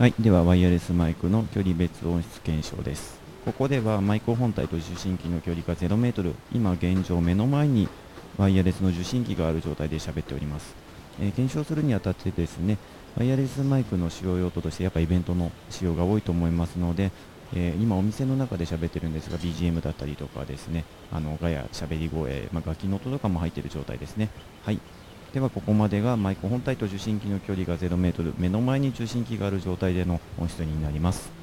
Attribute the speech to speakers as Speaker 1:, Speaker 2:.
Speaker 1: はい、ではワイヤレスマイクの距離別音質検証です。ここではマイク本体と受信機の距離が0メートル、今現状目の前にワイヤレスの受信機がある状態で喋っております。えー、検証するにあたってですね、ワイヤレスマイクの使用用途としてやっぱイベントの使用が多いと思いますので、えー、今お店の中で喋ってるんですが BGM だったりとかですね、あのガヤ喋り声、まあ、楽器の音とかも入っている状態ですね。はい。ではここまでがマイク本体と受信機の距離が0メートル目の前に受信機がある状態での音質になります。